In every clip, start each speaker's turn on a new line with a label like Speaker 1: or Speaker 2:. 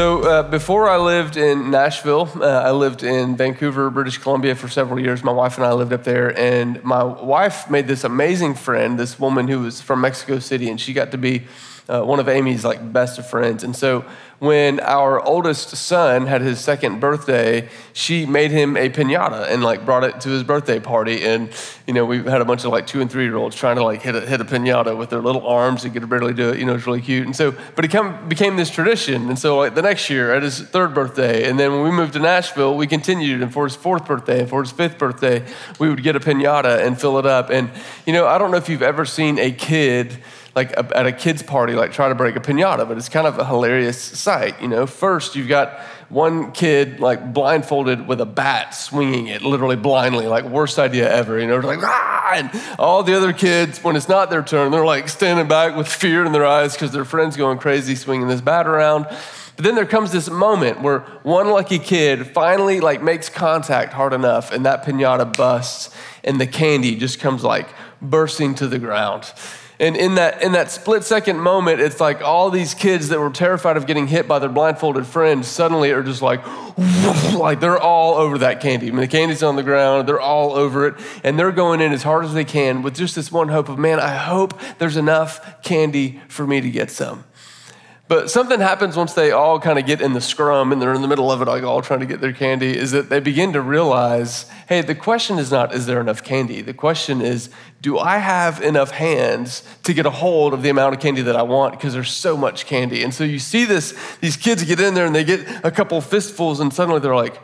Speaker 1: So, uh, before I lived in Nashville, uh, I lived in Vancouver, British Columbia for several years. My wife and I lived up there, and my wife made this amazing friend, this woman who was from Mexico City, and she got to be uh, one of Amy's like best of friends. And so, when our oldest son had his second birthday, she made him a pinata and like brought it to his birthday party. And you know, we had a bunch of like two and three year olds trying to like hit a, hit a pinata with their little arms and could barely do it. You know, it's really cute. And so, but it became this tradition. And so, like the next year at his third birthday, and then when we moved to Nashville, we continued. And for his fourth birthday and for his fifth birthday, we would get a pinata and fill it up. And you know, I don't know if you've ever seen a kid like a, at a kid's party, like try to break a pinata, but it's kind of a hilarious sight. You know, first you've got one kid like blindfolded with a bat swinging it literally blindly, like worst idea ever. You know, like ah, and all the other kids, when it's not their turn, they're like standing back with fear in their eyes because their friend's going crazy swinging this bat around. But then there comes this moment where one lucky kid finally like makes contact hard enough, and that pinata busts, and the candy just comes like bursting to the ground. And in that, in that split second moment, it's like all these kids that were terrified of getting hit by their blindfolded friend suddenly are just like, like they're all over that candy. I mean, the candy's on the ground, they're all over it, and they're going in as hard as they can with just this one hope of, man, I hope there's enough candy for me to get some. But something happens once they all kind of get in the scrum and they're in the middle of it, like all trying to get their candy, is that they begin to realize hey, the question is not, is there enough candy? The question is, do I have enough hands to get a hold of the amount of candy that I want? Because there's so much candy. And so you see this, these kids get in there and they get a couple fistfuls, and suddenly they're like,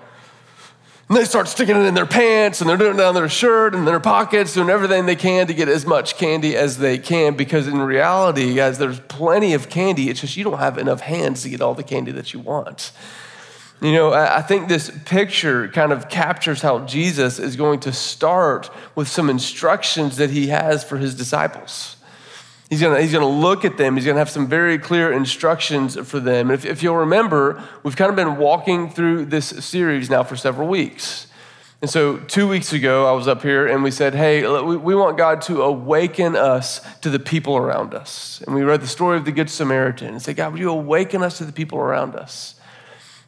Speaker 1: and they start sticking it in their pants and they're doing it down their shirt and their pockets, doing everything they can to get as much candy as they can. Because in reality, guys, there's plenty of candy. It's just you don't have enough hands to get all the candy that you want. You know, I think this picture kind of captures how Jesus is going to start with some instructions that he has for his disciples. He's gonna, he's gonna look at them. He's gonna have some very clear instructions for them. And if, if you'll remember, we've kind of been walking through this series now for several weeks. And so, two weeks ago, I was up here and we said, Hey, we, we want God to awaken us to the people around us. And we read the story of the Good Samaritan and said, God, would you awaken us to the people around us?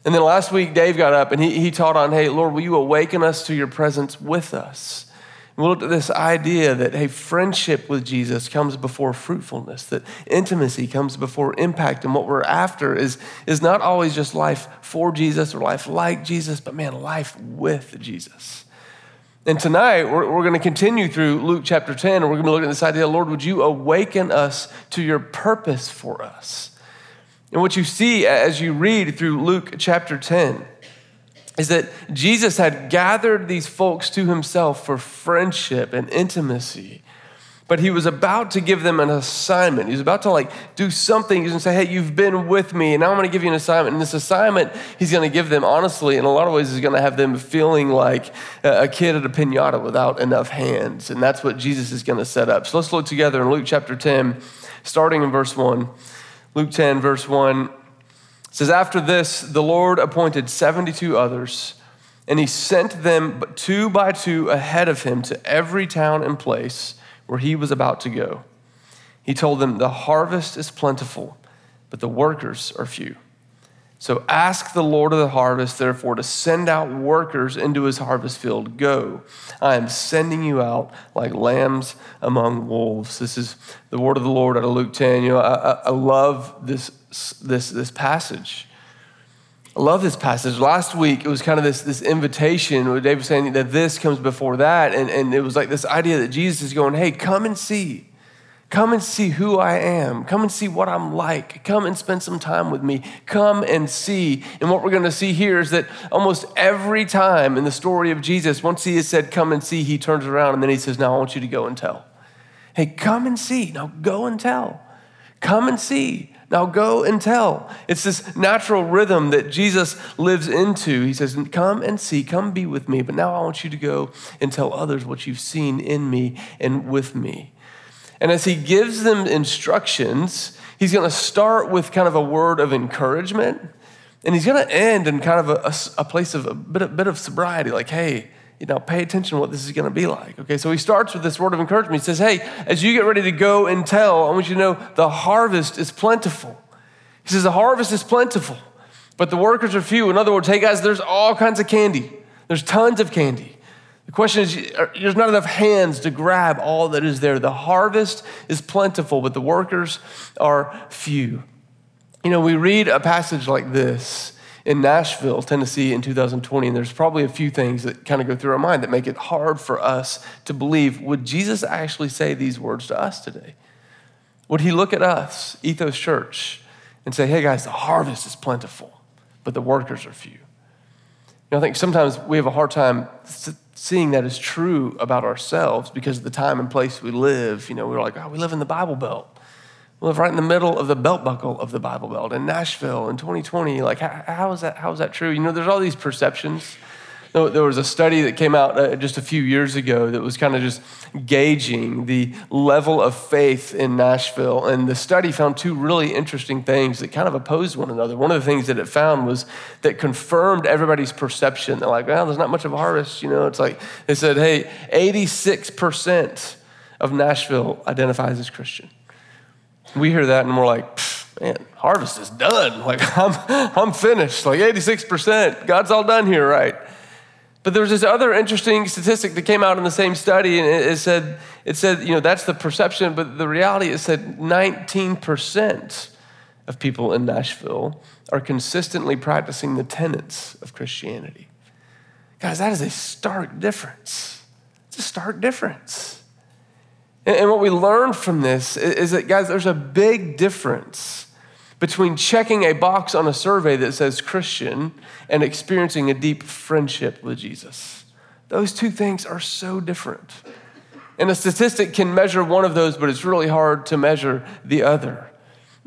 Speaker 1: And then last week, Dave got up and he, he taught on, Hey, Lord, will you awaken us to your presence with us? we looked at this idea that, hey, friendship with Jesus comes before fruitfulness, that intimacy comes before impact. And what we're after is, is not always just life for Jesus or life like Jesus, but man, life with Jesus. And tonight, we're, we're going to continue through Luke chapter 10, and we're going to look at this idea Lord, would you awaken us to your purpose for us? And what you see as you read through Luke chapter 10 is that Jesus had gathered these folks to himself for friendship and intimacy. But he was about to give them an assignment. He was about to like do something. He's gonna say, Hey, you've been with me, and now I'm gonna give you an assignment. And this assignment he's gonna give them, honestly, in a lot of ways, is gonna have them feeling like a kid at a pinata without enough hands. And that's what Jesus is gonna set up. So let's look together in Luke chapter 10, starting in verse 1. Luke 10, verse 1 says, After this, the Lord appointed 72 others, and he sent them two by two ahead of him to every town and place where he was about to go. He told them, The harvest is plentiful, but the workers are few. So ask the Lord of the harvest, therefore, to send out workers into his harvest field. Go, I am sending you out like lambs among wolves. This is the word of the Lord out of Luke 10. You know, I, I love this, this, this passage. I love this passage. Last week, it was kind of this, this invitation where David was saying that this comes before that. And, and it was like this idea that Jesus is going, hey, come and see. Come and see who I am. Come and see what I'm like. Come and spend some time with me. Come and see. And what we're going to see here is that almost every time in the story of Jesus, once he has said, Come and see, he turns around and then he says, Now I want you to go and tell. Hey, come and see. Now go and tell. Come and see. Now go and tell. It's this natural rhythm that Jesus lives into. He says, Come and see, come be with me. But now I want you to go and tell others what you've seen in me and with me. And as he gives them instructions, he's going to start with kind of a word of encouragement, and he's going to end in kind of a, a, a place of a bit, a bit of sobriety, like, hey, you know, pay attention to what this is going to be like. Okay, so he starts with this word of encouragement. He says, hey, as you get ready to go and tell, I want you to know the harvest is plentiful. He says, the harvest is plentiful, but the workers are few. In other words, hey guys, there's all kinds of candy. There's tons of candy. The question is, there's not enough hands to grab all that is there. The harvest is plentiful, but the workers are few. You know, we read a passage like this in Nashville, Tennessee in 2020, and there's probably a few things that kind of go through our mind that make it hard for us to believe would Jesus actually say these words to us today? Would he look at us, Ethos Church, and say, hey guys, the harvest is plentiful, but the workers are few? You know, I think sometimes we have a hard time seeing that is true about ourselves because of the time and place we live. You know, we're like, oh, we live in the Bible Belt. We live right in the middle of the belt buckle of the Bible Belt in Nashville in 2020. Like, how, how, is that, how is that true? You know, there's all these perceptions. There was a study that came out uh, just a few years ago that was kind of just gauging the level of faith in Nashville. And the study found two really interesting things that kind of opposed one another. One of the things that it found was that confirmed everybody's perception. They're like, well, there's not much of a harvest. You know, it's like they said, hey, 86% of Nashville identifies as Christian. We hear that and we're like, man, harvest is done. Like, I'm, I'm finished. Like, 86%. God's all done here, right? But there was this other interesting statistic that came out in the same study, and it, said, it said, you know, that's the perception, but the reality, is that 19% of people in Nashville are consistently practicing the tenets of Christianity. Guys, that is a stark difference. It's a stark difference. And what we learn from this is that, guys, there's a big difference between checking a box on a survey that says Christian and experiencing a deep friendship with Jesus. Those two things are so different. And a statistic can measure one of those, but it's really hard to measure the other.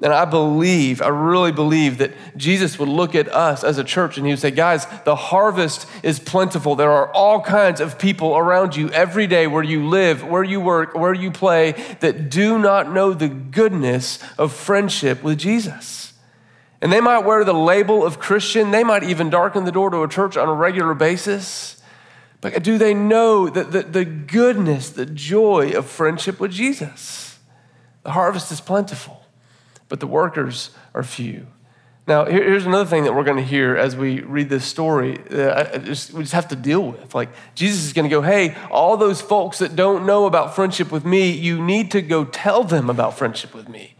Speaker 1: And I believe, I really believe that Jesus would look at us as a church and he would say, Guys, the harvest is plentiful. There are all kinds of people around you every day where you live, where you work, where you play that do not know the goodness of friendship with Jesus. And they might wear the label of Christian, they might even darken the door to a church on a regular basis. But do they know that the, the goodness, the joy of friendship with Jesus? The harvest is plentiful but the workers are few. Now, here's another thing that we're going to hear as we read this story just, we just have to deal with. Like, Jesus is going to go, hey, all those folks that don't know about friendship with me, you need to go tell them about friendship with me.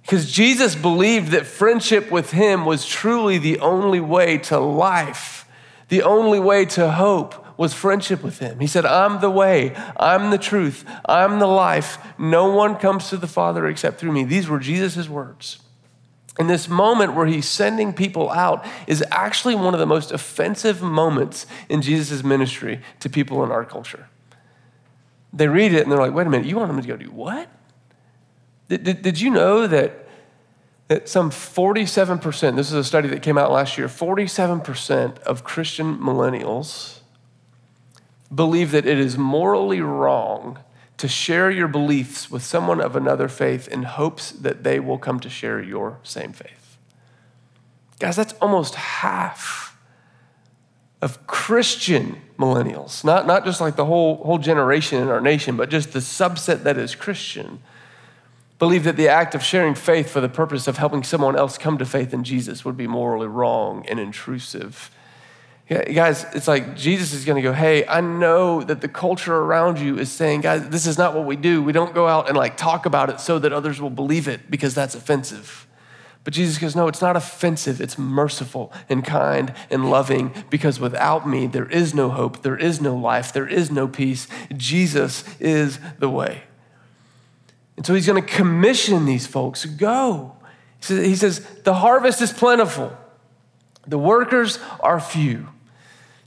Speaker 1: Because Jesus believed that friendship with him was truly the only way to life, the only way to hope, was friendship with him. He said, I'm the way, I'm the truth, I'm the life. No one comes to the Father except through me. These were Jesus' words. And this moment where he's sending people out is actually one of the most offensive moments in Jesus' ministry to people in our culture. They read it and they're like, wait a minute, you want them to go do what? Did, did, did you know that, that some 47%, this is a study that came out last year, 47% of Christian millennials believe that it is morally wrong to share your beliefs with someone of another faith in hopes that they will come to share your same faith. Guys, that's almost half of Christian millennials, not, not just like the whole, whole generation in our nation, but just the subset that is Christian, believe that the act of sharing faith for the purpose of helping someone else come to faith in Jesus would be morally wrong and intrusive guys, it's like Jesus is going to go, hey, I know that the culture around you is saying, guys, this is not what we do. We don't go out and like talk about it so that others will believe it because that's offensive. But Jesus goes, no, it's not offensive. It's merciful and kind and loving because without me, there is no hope, there is no life, there is no peace. Jesus is the way. And so he's going to commission these folks go. He says, he says the harvest is plentiful the workers are few.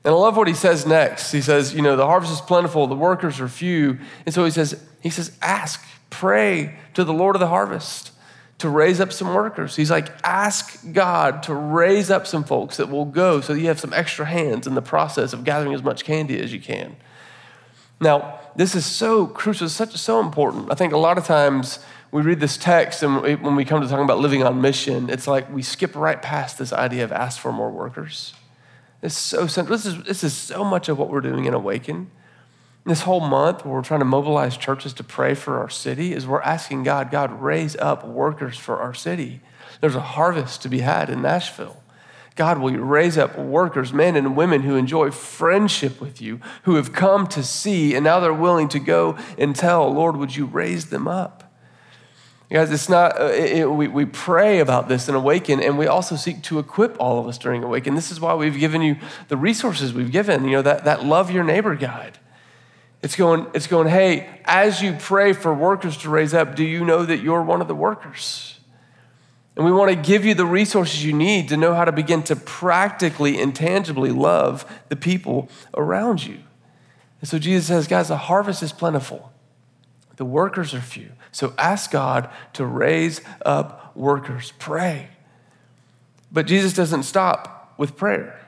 Speaker 1: And I love what he says next. He says, you know, the harvest is plentiful, the workers are few. And so he says, he says, ask, pray to the Lord of the harvest to raise up some workers. He's like, ask God to raise up some folks that will go so you have some extra hands in the process of gathering as much candy as you can. Now, this is so crucial, such so important. I think a lot of times we read this text and when we come to talking about living on mission, it's like we skip right past this idea of ask for more workers. It's so central. This is, this is so much of what we're doing in Awaken. This whole month, where we're trying to mobilize churches to pray for our city, is we're asking God, God, raise up workers for our city. There's a harvest to be had in Nashville. God, will you raise up workers, men and women who enjoy friendship with you, who have come to see, and now they're willing to go and tell, Lord, would you raise them up? Guys, it's not, uh, it, it, we, we pray about this and awaken, and we also seek to equip all of us during awaken. This is why we've given you the resources we've given, you know, that, that love your neighbor guide. It's going, it's going, hey, as you pray for workers to raise up, do you know that you're one of the workers? And we want to give you the resources you need to know how to begin to practically and tangibly love the people around you. And so Jesus says, guys, the harvest is plentiful, the workers are few. So ask God to raise up workers. Pray. But Jesus doesn't stop with prayer.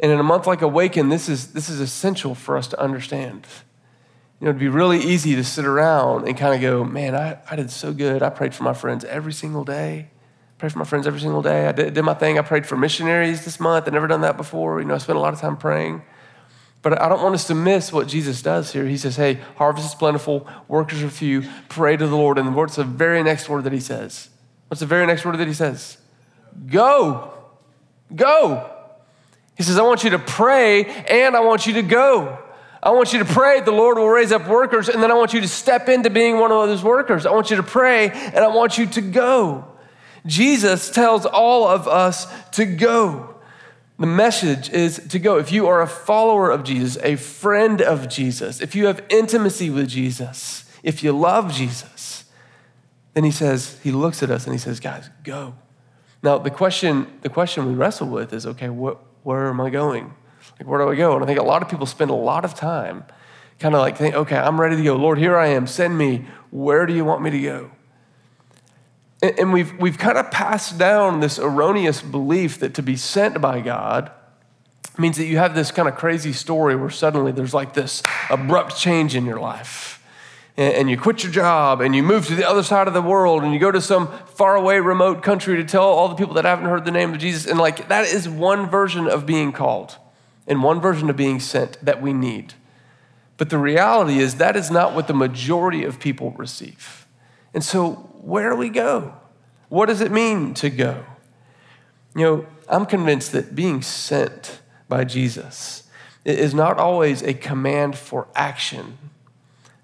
Speaker 1: And in a month like Awaken, this is, this is essential for us to understand. You know, it'd be really easy to sit around and kind of go, man, I, I did so good. I prayed for my friends every single day. Prayed for my friends every single day. I did, did my thing. I prayed for missionaries this month. I'd never done that before. You know, I spent a lot of time praying. But I don't want us to miss what Jesus does here. He says, hey, harvest is plentiful, workers are few. Pray to the Lord. And what's the very next word that he says? What's the very next word that he says? Go. Go. He says, I want you to pray and I want you to go. I want you to pray, the Lord will raise up workers, and then I want you to step into being one of those workers. I want you to pray, and I want you to go. Jesus tells all of us to go. The message is to go. If you are a follower of Jesus, a friend of Jesus, if you have intimacy with Jesus, if you love Jesus, then he says, he looks at us and he says, guys, go. Now, the question, the question we wrestle with is okay, where am I going? Like, where do I go? And I think a lot of people spend a lot of time kind of like think, okay, I'm ready to go. Lord, here I am. Send me. Where do you want me to go? And, we've, we've kind of passed down this erroneous belief that to be sent by God means that you have this kind of crazy story where suddenly there's like this abrupt change in your life. And, and you quit your job and you move to the other side of the world and you go to some faraway, remote country to tell all the people that haven't heard the name of Jesus. And like that is one version of being called and one version of being sent that we need. But the reality is that is not what the majority of people receive. And so, where do we go? What does it mean to go? You know, I'm convinced that being sent by Jesus is not always a command for action,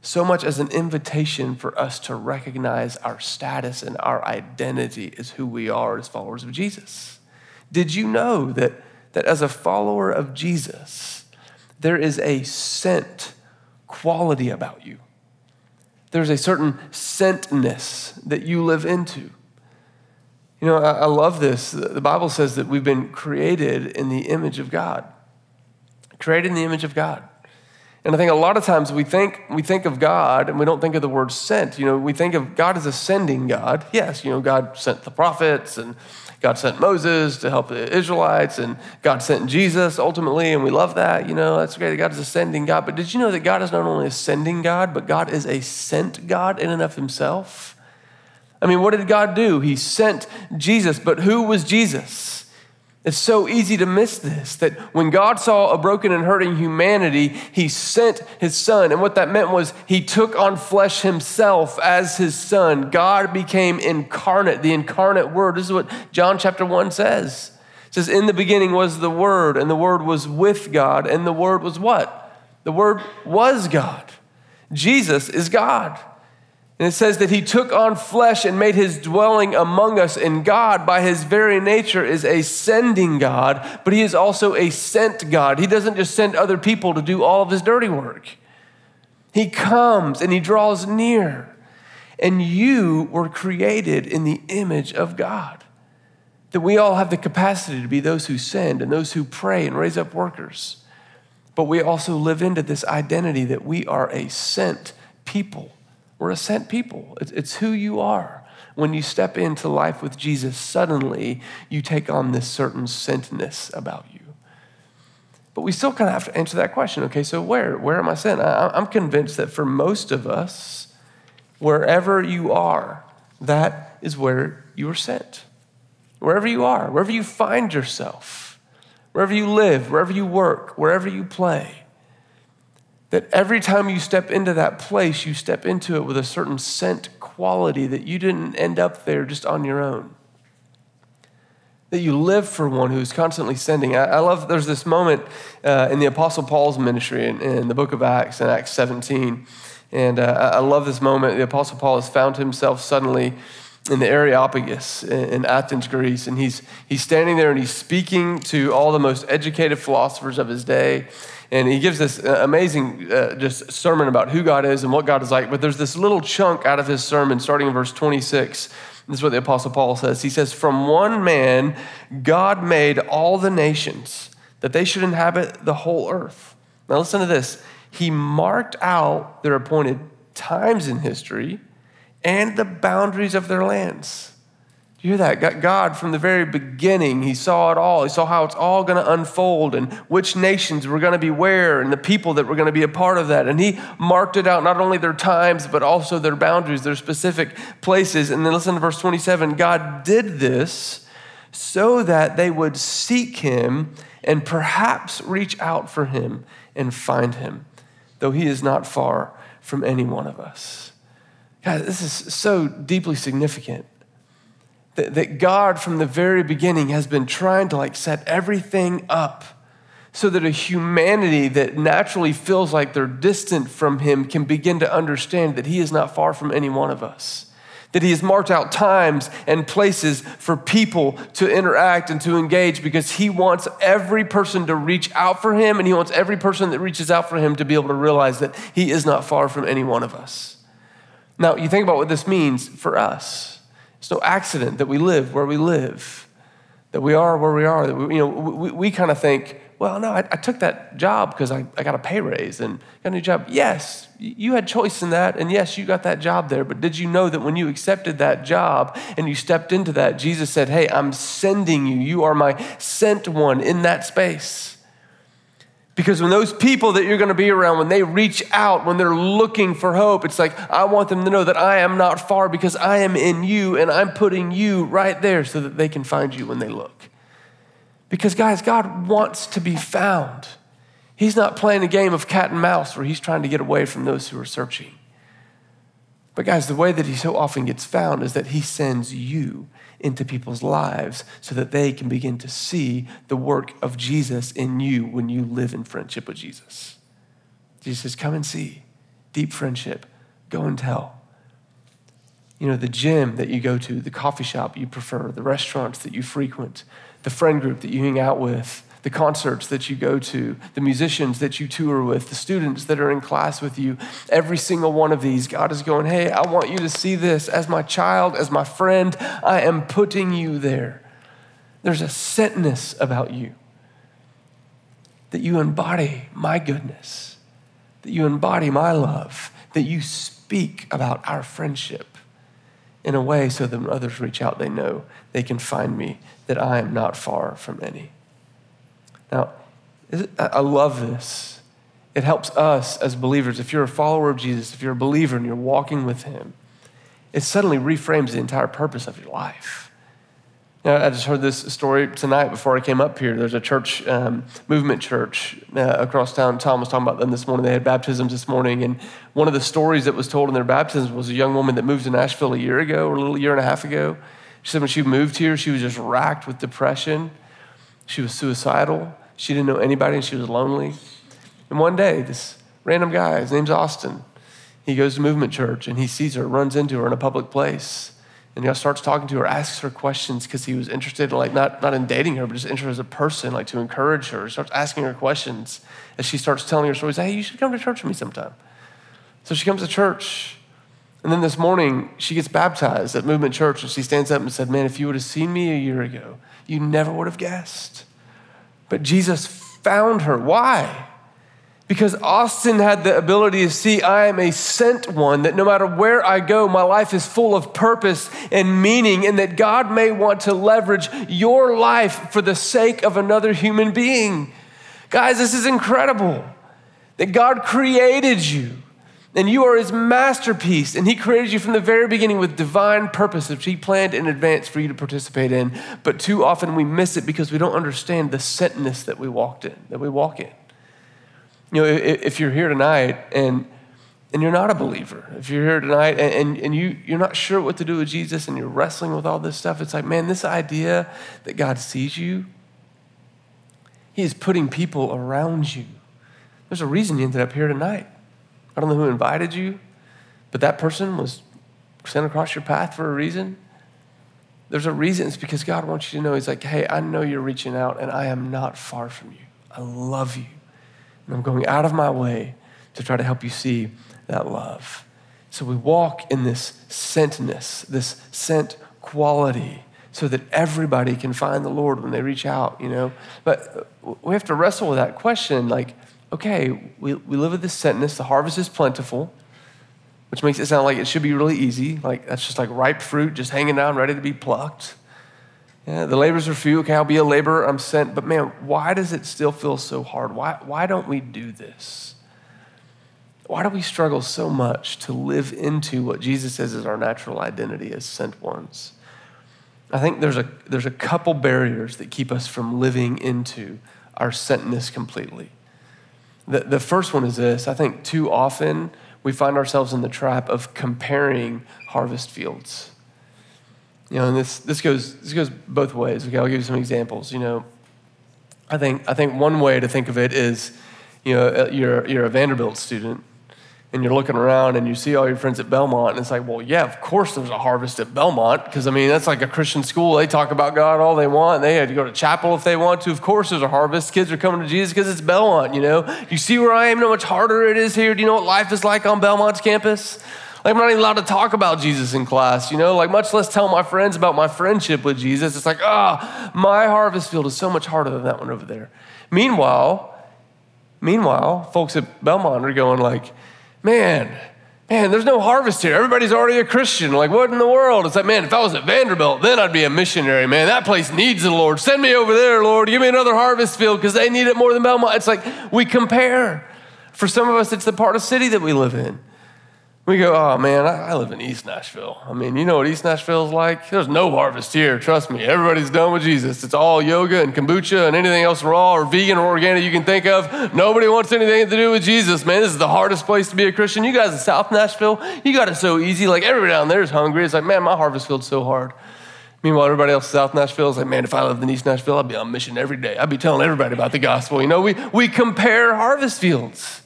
Speaker 1: so much as an invitation for us to recognize our status and our identity as who we are as followers of Jesus. Did you know that that as a follower of Jesus, there is a sent quality about you. There's a certain sentness that you live into. You know, I, love this. The Bible says that we've been created in the image of God. Created in the image of God. And I think a lot of times we think, we think of God and we don't think of the word sent. You know, we think of God as a sending God. Yes, you know, God sent the prophets and God sent Moses to help the Israelites, and God sent Jesus ultimately, and we love that. You know, that's great. God is a sending God. But did you know that God is not only a sending God, but God is a sent God in and of himself? I mean, what did God do? He sent Jesus, but who was Jesus? It's so easy to miss this that when God saw a broken and hurting humanity, he sent his son. And what that meant was he took on flesh himself as his son. God became incarnate, the incarnate word. This is what John chapter 1 says. It says, In the beginning was the word, and the word was with God, and the word was what? The word was God. Jesus is God. And it says that he took on flesh and made his dwelling among us. And God, by his very nature, is a sending God, but he is also a sent God. He doesn't just send other people to do all of his dirty work, he comes and he draws near. And you were created in the image of God. That we all have the capacity to be those who send and those who pray and raise up workers. But we also live into this identity that we are a sent people. We're a sent people. It's, it's who you are. When you step into life with Jesus, suddenly you take on this certain sentness about you. But we still kind of have to answer that question. Okay, so where? Where am I sent? I, I'm convinced that for most of us, wherever you are, that is where you are sent. Wherever you are, wherever you find yourself, wherever you live, wherever you work, wherever you play, that every time you step into that place, you step into it with a certain sent quality that you didn't end up there just on your own. that you live for one who's constantly sending. I, I love, there's this moment uh, in the Apostle Paul's ministry in, in, the book of Acts, in Acts 17. And uh, I love this moment. The Apostle Paul has found himself suddenly in the Areopagus in Athens, Greece. And he's, he's standing there and he's speaking to all the most educated philosophers of his day. And he gives this uh, amazing uh, just sermon about who God is and what God is like. But there's this little chunk out of his sermon, starting in verse 26. This is what the Apostle Paul says. He says, From one man, God made all the nations that they should inhabit the whole earth. Now, listen to this. He marked out their appointed times in history and the boundaries of their lands. You hear that? God, from the very beginning, He saw it all. He saw how it's all going to unfold and which nations were going to be where and the people that were going to be a part of that. And He marked it out, not only their times, but also their boundaries, their specific places. And then listen to verse 27 God did this so that they would seek Him and perhaps reach out for Him and find Him, though He is not far from any one of us. God, this is so deeply significant that, that God, from the very beginning, has been trying to like set everything up so that a humanity that naturally feels like they're distant from Him can begin to understand that He is not far from any one of us. That He has marked out times and places for people to interact and to engage because He wants every person to reach out for Him and He wants every person that reaches out for Him to be able to realize that He is not far from any one of us. Now, you think about what this means for us. It's no accident that we live where we live, that we are where we are. That we, you know, we, we kind of think, well, no, I, I took that job because I, I got a pay raise and got a new job. Yes, you had choice in that, and yes, you got that job there. But did you know that when you accepted that job and you stepped into that, Jesus said, Hey, I'm sending you. You are my sent one in that space. Because when those people that you're going to be around, when they reach out, when they're looking for hope, it's like, I want them to know that I am not far because I am in you and I'm putting you right there so that they can find you when they look. Because, guys, God wants to be found. He's not playing a game of cat and mouse where he's trying to get away from those who are searching. But, guys, the way that he so often gets found is that he sends you into people's lives so that they can begin to see the work of Jesus in you when you live in friendship with Jesus. Jesus says, Come and see. Deep friendship. Go and tell. You know, the gym that you go to, the coffee shop you prefer, the restaurants that you frequent, the friend group that you hang out with, the concerts that you go to, the musicians that you tour with, the students that are in class with you, every single one of these, God is going, Hey, I want you to see this as my child, as my friend. I am putting you there. There's a sentness about you that you embody my goodness, that you embody my love, that you speak about our friendship in a way so that when others reach out, they know they can find me, that I am not far from any. Now, I love this. It helps us as believers. If you're a follower of Jesus, if you're a believer and you're walking with Him, it suddenly reframes the entire purpose of your life. Now, I just heard this story tonight before I came up here. There's a church, um, movement church uh, across town. Tom was talking about them this morning. They had baptisms this morning. And one of the stories that was told in their baptisms was a young woman that moved to Nashville a year ago or a little year and a half ago. She said when she moved here, she was just racked with depression. She was suicidal. She didn't know anybody and she was lonely. And one day, this random guy, his name's Austin, he goes to Movement Church and he sees her, runs into her in a public place. And he starts talking to her, asks her questions because he was interested in like not, not in dating her, but just interested as a person, like to encourage her. He starts asking her questions as she starts telling her stories. Hey, you should come to church with me sometime. So she comes to church. And then this morning, she gets baptized at Movement Church, and she stands up and said, Man, if you would have seen me a year ago, you never would have guessed. But Jesus found her. Why? Because Austin had the ability to see I am a sent one, that no matter where I go, my life is full of purpose and meaning, and that God may want to leverage your life for the sake of another human being. Guys, this is incredible that God created you and you are his masterpiece. And he created you from the very beginning with divine purpose, which he planned in advance for you to participate in. But too often we miss it because we don't understand the sentness that we walked in, that we walk in. You know, if you're here tonight and and you're not a believer, if you're here tonight and, and, and, you, you're not sure what to do with Jesus and you're wrestling with all this stuff, it's like, man, this idea that God sees you, He is putting people around you. There's a reason you ended up here tonight. I don't know who invited you, but that person was sent across your path for a reason. There's a reason. It's because God wants you to know He's like, hey, I know you're reaching out and I am not far from you. I love you. And I'm going out of my way to try to help you see that love. So we walk in this sentness, this sent quality, so that everybody can find the Lord when they reach out, you know? But we have to wrestle with that question like, okay, we, we live with this sentness, the harvest is plentiful, which makes it sound like it should be really easy. Like that's just like ripe fruit just hanging down, ready to be plucked. Yeah, the labors are few. Okay, I'll be a laborer. I'm sent. But man, why does it still feel so hard? Why, why don't we do this? Why do we struggle so much to live into what Jesus says is our natural identity as sent ones? I think there's a, there's a couple barriers that keep us from living into our sentness completely. The, the first one is this I think too often we find ourselves in the trap of comparing harvest fields. You know, and this, this, goes, this goes both ways. Okay, I'll give you some examples. You know, I think, I think one way to think of it is, you know, uh, you're, you're a Vanderbilt student and you're looking around and you see all your friends at Belmont, and it's like, well, yeah, of course there's a harvest at Belmont, because I mean, that's like a Christian school. They talk about God all they want. They had to go to chapel if they want to. Of course there's a harvest. Kids are coming to Jesus because it's Belmont, you know? You see where I am, how much harder it is here? Do you know what life is like on Belmont's campus? Like, I'm not even allowed to talk about Jesus in class, you know, like, much less tell my friends about my friendship with Jesus. It's like, ah, oh, my harvest field is so much harder than that one over there. Meanwhile, meanwhile, folks at Belmont are going, like, man, man, there's no harvest here. Everybody's already a Christian. Like, what in the world? It's like, man, if I was at Vanderbilt, then I'd be a missionary, man. That place needs the Lord. Send me over there, Lord. Give me another harvest field because they need it more than Belmont. It's like we compare. For some of us, it's the part of city that we live in. We go, oh man, I, live in East Nashville. I mean, you know what East Nashville is like? There's no harvest here, trust me. Everybody's done with Jesus. It's all yoga and kombucha and anything else raw or vegan or organic you can think of. Nobody wants anything to do with Jesus, man. This is the hardest place to be a Christian. You guys in South Nashville, you got it so easy. Like everybody down there is hungry. It's like, man, my harvest field's so hard. Meanwhile, everybody else in South Nashville is like, man, if I lived in East Nashville, I'd be on mission every day. I'd be telling everybody about the gospel. You know, we, we compare harvest fields.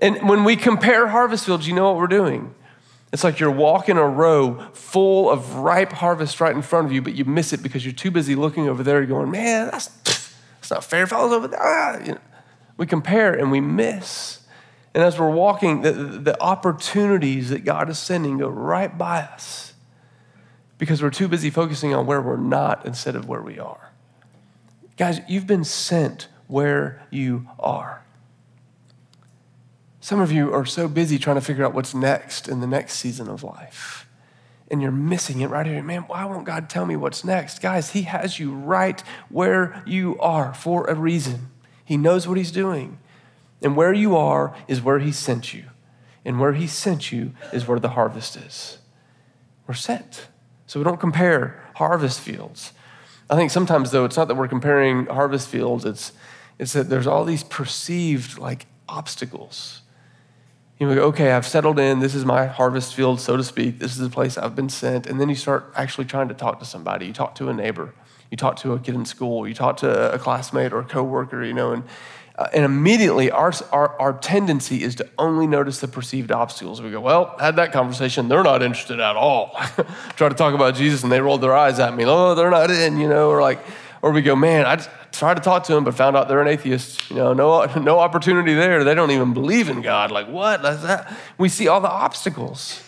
Speaker 1: And when we compare harvest fields, you know what we're doing? It's like you're walking a row full of ripe harvest right in front of you, but you miss it because you're too busy looking over there going, man, that's, that's not fair. Fellows over there. Ah. You know, we compare and we miss. And as we're walking, the, the opportunities that God is sending go right by us because we're too busy focusing on where we're not instead of where we are. Guys, you've been sent where you are. Some of you are so busy trying to figure out what's next in the next season of life. And you're missing it right here. Man, why won't God tell me what's next? Guys, He has you right where you are for a reason. He knows what He's doing. And where you are is where He sent you. And where He sent you is where the harvest is. We're sent. So we don't compare harvest fields. I think sometimes, though, it's not that we're comparing harvest fields, it's, it's that there's all these perceived like obstacles you go, okay, I've settled in. This is my harvest field, so to speak. This is the place I've been sent. And then you start actually trying to talk to somebody. You talk to a neighbor. You talk to a kid in school. You talk to a classmate or a coworker, you know, and, uh, and immediately our, our, our tendency is to only notice the perceived obstacles. We go, well, had that conversation. They're not interested at all. Try to talk about Jesus and they rolled their eyes at me. Oh, they're not in, you know, or like, or we go, man, I just, tried to talk to them, but found out they're an atheist. You know, no, no opportunity there. They don't even believe in God. Like, what? We see all the obstacles.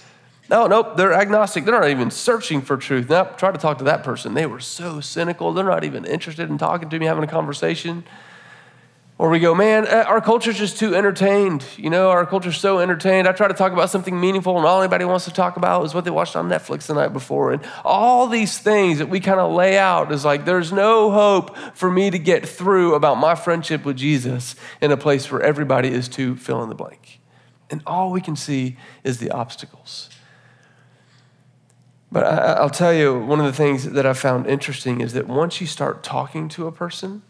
Speaker 1: No, nope, they're agnostic. They're not even searching for truth. Now, try to talk to that person. They were so cynical. They're not even interested in talking to me, having a conversation. Or we go, man, uh, our culture's just too entertained. You know, our culture's so entertained. I try to talk about something meaningful, and all anybody wants to talk about is what they watched on Netflix the night before. And all these things that we kind of lay out is like, there's no hope for me to get through about my friendship with Jesus in a place where everybody is to fill in the blank. And all we can see is the obstacles. But I, will tell you, one of the things that I found interesting is that once you start talking to a person,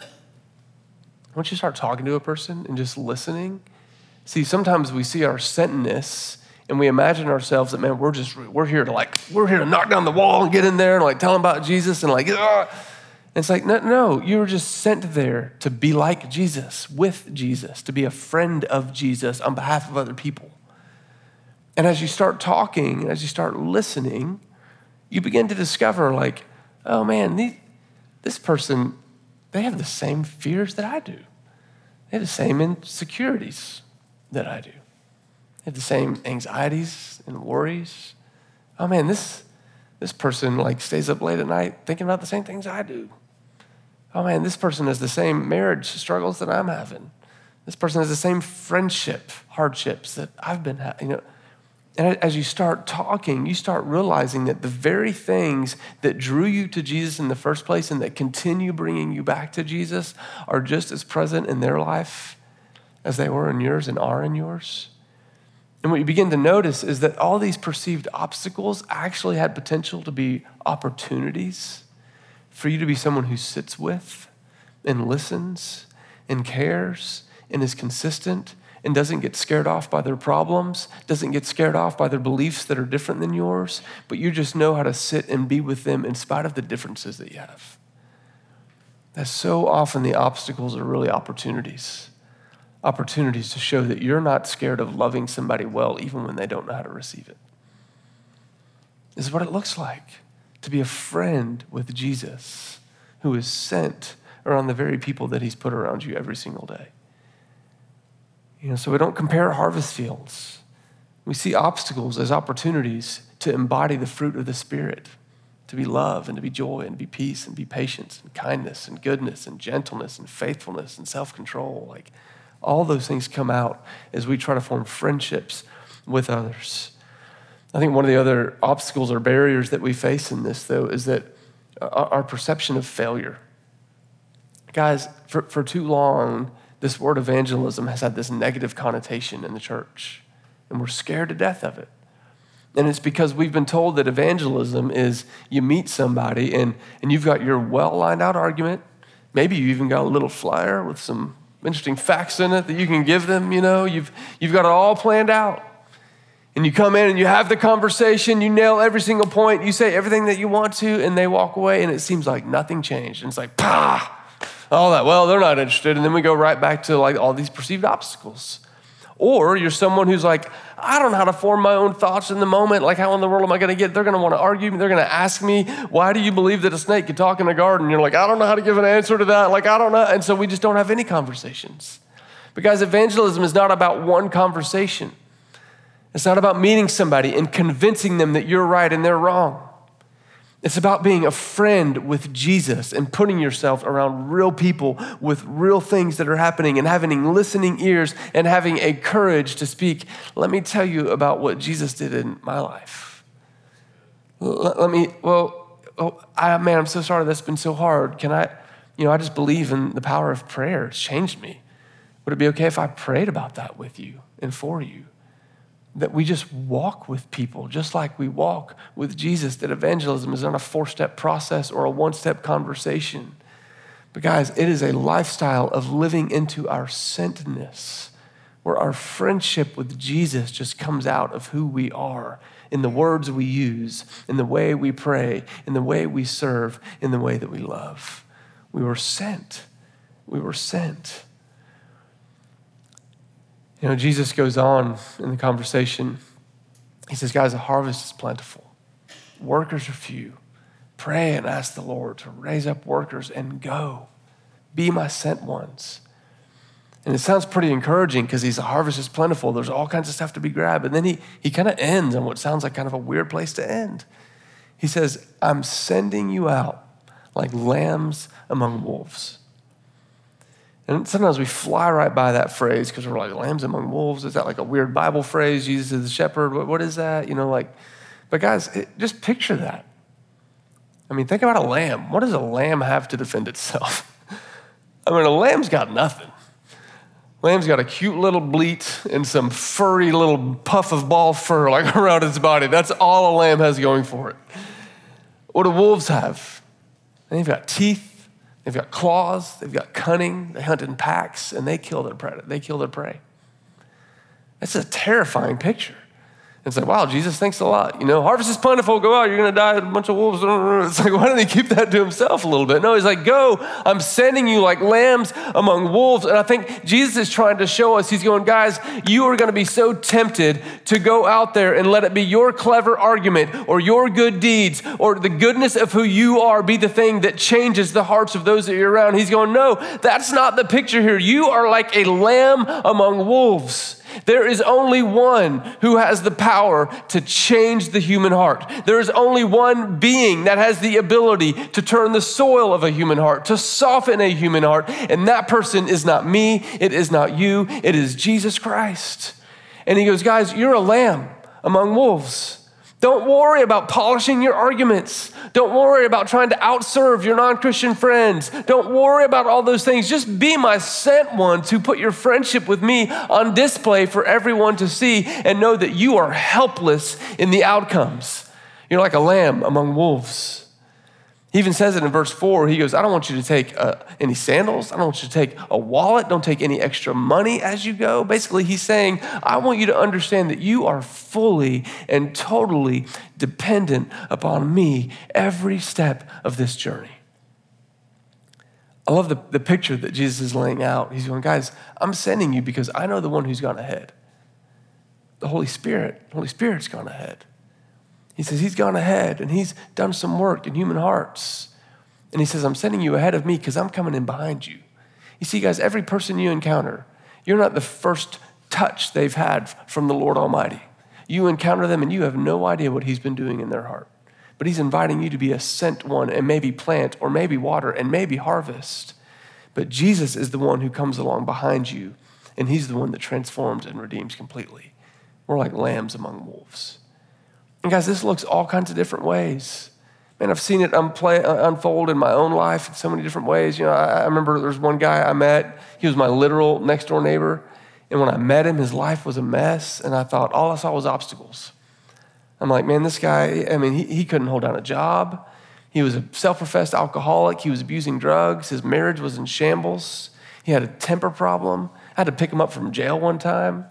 Speaker 1: once you start talking to a person and just listening, See, sometimes we see our sentness and we imagine ourselves that, man, we're just, we're here to like, we're here to knock down the wall and get in there and like tell them about Jesus and like, ah. And it's like, no, no, you were just sent there to be like Jesus, with Jesus, to be a friend of Jesus on behalf of other people. And as you start talking, as you start listening, you begin to discover, like, oh man, these, this person, they have the same fears that I do. They have the same insecurities that I do. They have the same anxieties and worries. Oh man, this, this person like stays up late at night thinking about the same things I do. Oh man, this person has the same marriage struggles that I'm having. This person has the same friendship hardships that I've been having. You know, and as you start talking, you start realizing that the very things that drew you to Jesus in the first place and that continue bringing you back to Jesus are just as present in their life as they were in yours and are in yours. And what you begin to notice is that all these perceived obstacles actually had potential to be opportunities for you to be someone who sits with and listens and cares and is consistent and doesn't get scared off by their problems, doesn't get scared off by their beliefs that are different than yours, but you just know how to sit and be with them in spite of the differences that you have. That's so often the obstacles are really opportunities opportunities to show that you're not scared of loving somebody well, even when they don't know how to receive it. This is what it looks like to be a friend with Jesus who is sent around the very people that he's put around you every single day. You know, so we don't compare harvest fields. We see obstacles as opportunities to embody the fruit of the Spirit, to be love and to be joy and be peace and be patience and kindness and goodness and gentleness and faithfulness and self control. Like, all those things come out as we try to form friendships with others. I think one of the other obstacles or barriers that we face in this, though, is that uh, our perception of failure. Guys, for, for too long, this word evangelism has had this negative connotation in the church, and we're scared to death of it. And it's because we've been told that evangelism is you meet somebody and, and you've got your well lined out argument. Maybe you even got a little flyer with some interesting facts in it that you can give them, you know. You've, you've got it all planned out. And you come in and you have the conversation, you nail every single point, you say everything that you want to, and they walk away, and it seems like nothing changed. And it's like, pah, all that. Well, they're not interested. And then we go right back to like all these perceived obstacles. Or you're someone who's like, I don't know how to form my own thoughts in the moment. Like, how in the world am I going to get? They're going to want to argue. They're going to ask me, why do you believe that a snake could talk in a garden? You're like, I don't know how to give an answer to that. Like, I don't know. And so we just don't have any conversations. Because evangelism is not about one conversation, it's not about meeting somebody and convincing them that you're right and they're wrong. It's about being a friend with Jesus and putting yourself around real people with real things that are happening and having listening ears and having a courage to speak. Let me tell you about what Jesus did in my life. Let, me, well, oh, I, man, I'm so sorry that's been so hard. Can I, you know, I just believe in the power of prayer. It's changed me. Would it be okay if I prayed about that with you and for you? That we just walk with people just like we walk with Jesus, that evangelism is not a four step process or a one step conversation. But, guys, it is a lifestyle of living into our sentness, where our friendship with Jesus just comes out of who we are in the words we use, in the way we pray, in the way we serve, in the way that we love. We were sent. We were sent. You know, Jesus goes on in the conversation. He says, Guys, the harvest is plentiful, workers are few. Pray and ask the Lord to raise up workers and go. Be my sent ones. And it sounds pretty encouraging because he's the harvest is plentiful. There's all kinds of stuff to be grabbed. And then he, he kind of ends on what sounds like kind of a weird place to end. He says, I'm sending you out like lambs among wolves. And sometimes we fly right by that phrase because we're like, lambs among wolves. Is that like a weird Bible phrase? Jesus is the shepherd. What, what is that? You know, like, but guys, it, just picture that. I mean, think about a lamb. What does a lamb have to defend itself? I mean, a lamb's got nothing. Lamb's got a cute little bleat and some furry little puff of ball fur like around its body. That's all a lamb has going for it. What do wolves have? They've got teeth They've got claws, they've got cunning, they hunt in packs, and they kill their prey. They kill their prey. That's a terrifying picture. It's like, wow, Jesus, thanks a lot. You know, harvest is plentiful, go out, you're gonna die, a bunch of wolves. It's like, why don't he keep that to himself a little bit? No, he's like, go, I'm sending you like lambs among wolves. And I think Jesus is trying to show us, he's going, guys, you are gonna be so tempted to go out there and let it be your clever argument or your good deeds or the goodness of who you are be the thing that changes the hearts of those that you're around. He's going, no, that's not the picture here. You are like a lamb among wolves. There is only one who has the power to change the human heart. There is only one being that has the ability to turn the soil of a human heart, to soften a human heart. And that person is not me, it is not you, it is Jesus Christ. And he goes, Guys, you're a lamb among wolves. Don't worry about polishing your arguments. Don't worry about trying to outserve your non Christian friends. Don't worry about all those things. Just be my sent one to put your friendship with me on display for everyone to see and know that you are helpless in the outcomes. You're like a lamb among wolves. He even says it in verse 4. He goes, I don't want you to take uh, any sandals. I don't want you to take a wallet. Don't take any extra money as you go. Basically, he's saying, I want you to understand that you are fully and totally dependent upon me every step of this journey. I love the, the picture that Jesus is laying out. He's going, guys, I'm sending you because I know the one who's gone ahead. The Holy Spirit. The Holy Spirit's gone ahead. He says, He's gone ahead and He's done some work in human hearts. And He says, I'm sending you ahead of me because I'm coming in behind you. You see, guys, every person you encounter, you're not the first touch they've had from the Lord Almighty. You encounter them and you have no idea what He's been doing in their heart. But He's inviting you to be a sent one and maybe plant or maybe water and maybe harvest. But Jesus is the one who comes along behind you, and He's the one that transforms and redeems completely. We're like lambs among wolves. And guys, this looks all kinds of different ways. Man, I've seen it unplay, uh, unfold in my own life in so many different ways. You know, I, I remember there was one guy I met. He was my literal next door neighbor. And when I met him, his life was a mess. And I thought all I saw was obstacles. I'm like, man, this guy, I mean, he, he couldn't hold down a job. He was a self professed alcoholic. He was abusing drugs. His marriage was in shambles. He had a temper problem. I had to pick him up from jail one time.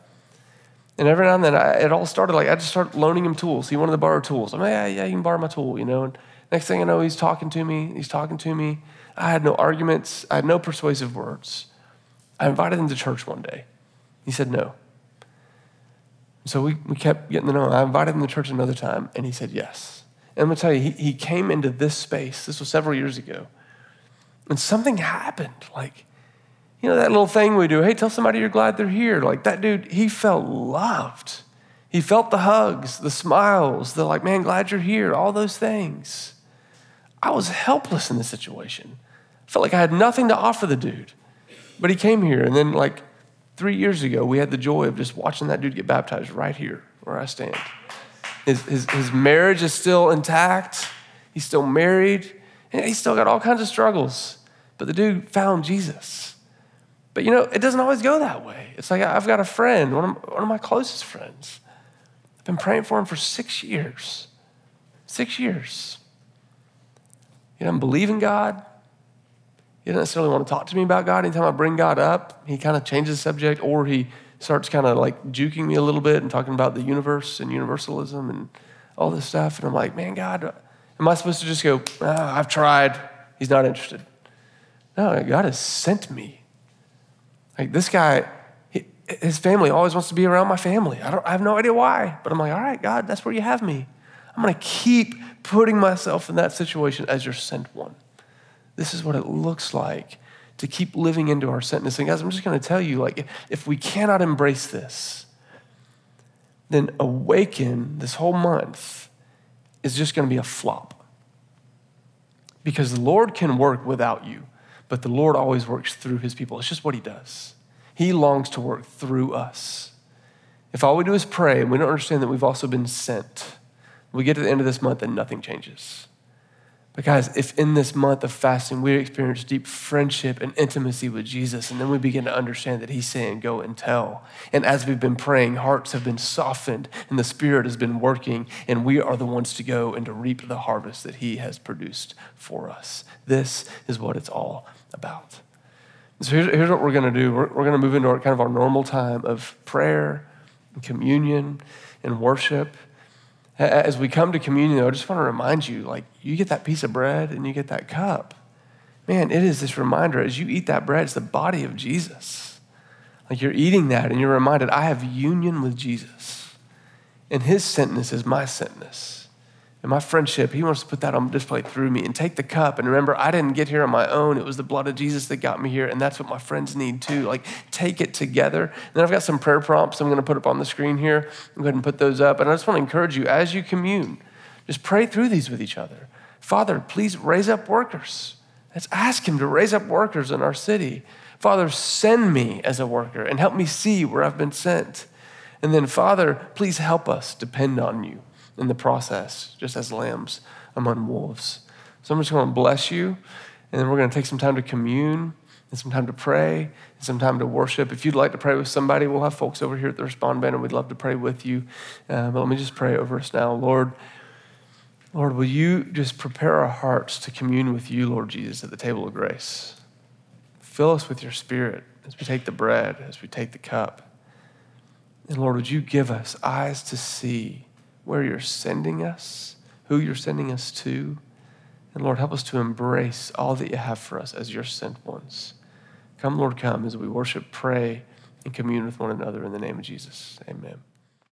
Speaker 1: And every now and then, I, it all started like I just started loaning him tools. He wanted to borrow tools. I'm like, yeah, yeah, you can borrow my tool, you know. And next thing I know, he's talking to me. He's talking to me. I had no arguments. I had no persuasive words. I invited him to church one day. He said no. So we, we kept getting to know him. I invited him to church another time, and he said yes. And I'm going to tell you, he, he came into this space. This was several years ago. And something happened. Like, you know, that little thing we do, hey, tell somebody you're glad they're here. Like that dude, he felt loved. He felt the hugs, the smiles, the like, man, glad you're here, all those things. I was helpless in this situation. I felt like I had nothing to offer the dude. But he came here, and then, like, three years ago, we had the joy of just watching that dude get baptized right here where I stand. His, his, his marriage is still intact, he's still married, and he's still got all kinds of struggles. But the dude found Jesus. But you know, it doesn't always go that way. It's like I've got a friend, one of, one of my closest friends. I've been praying for him for six years. Six years. He doesn't believe in God. He doesn't necessarily want to talk to me about God. Anytime I bring God up, he kind of changes the subject or he starts kind of like juking me a little bit and talking about the universe and universalism and all this stuff. And I'm like, man, God, am I supposed to just go, oh, I've tried. He's not interested. No, God has sent me like this guy, he, his family always wants to be around my family. I, don't, I have no idea why, but I'm like, all right, God, that's where you have me. I'm going to keep putting myself in that situation as your sent one. This is what it looks like to keep living into our sentness. And guys, I'm just going to tell you, like, if we cannot embrace this, then awaken this whole month is just going to be a flop. Because the Lord can work without you but the Lord always works through his people. It's just what he does. He longs to work through us. If all we do is pray and we don't understand that we've also been sent, we get to the end of this month and nothing changes. But guys, if in this month of fasting we experience deep friendship and intimacy with Jesus, and then we begin to understand that He's saying, Go and tell. And as we've been praying, hearts have been softened and the Spirit has been working, and we are the ones to go and to reap the harvest that He has produced for us. This is what it's all about. So here's, here's what we're going to do we're, we're going to move into our, kind of our normal time of prayer in communion, and worship. As we come to communion, though, I just want to remind you like, you get that piece of bread and you get that cup. Man, it is this reminder as you eat that bread, it's the body of Jesus. Like you're eating that and you're reminded, I have union with Jesus. And his sentness is my sentness. And my friendship, he wants to put that on display through me and take the cup. And remember, I didn't get here on my own. It was the blood of Jesus that got me here. And that's what my friends need too. Like, take it together. And then I've got some prayer prompts I'm going to put up on the screen here. I'm going to put those up. And I just want to encourage you as you commune, just pray through these with each other. Father, please raise up workers. Let's ask him to raise up workers in our city. Father, send me as a worker and help me see where I've been sent. And then, Father, please help us depend on you in the process, just as lambs among wolves. So I'm just going to bless you, and then we're going to take some time to commune and some time to pray and some time to worship. If you'd like to pray with somebody, we'll have folks over here at the Respond Band, and we'd love to pray with you. Uh, but let me just pray over us now. Lord, Lord, will you just prepare our hearts to commune with you, Lord Jesus, at the table of grace? Fill us with your spirit as we take the bread, as we take the cup. And Lord, would you give us eyes to see where you're sending us, who you're sending us to. And Lord, help us to embrace all that you have for us as your sent ones. Come, Lord, come as we worship, pray, and commune with one another in the name of Jesus. Amen.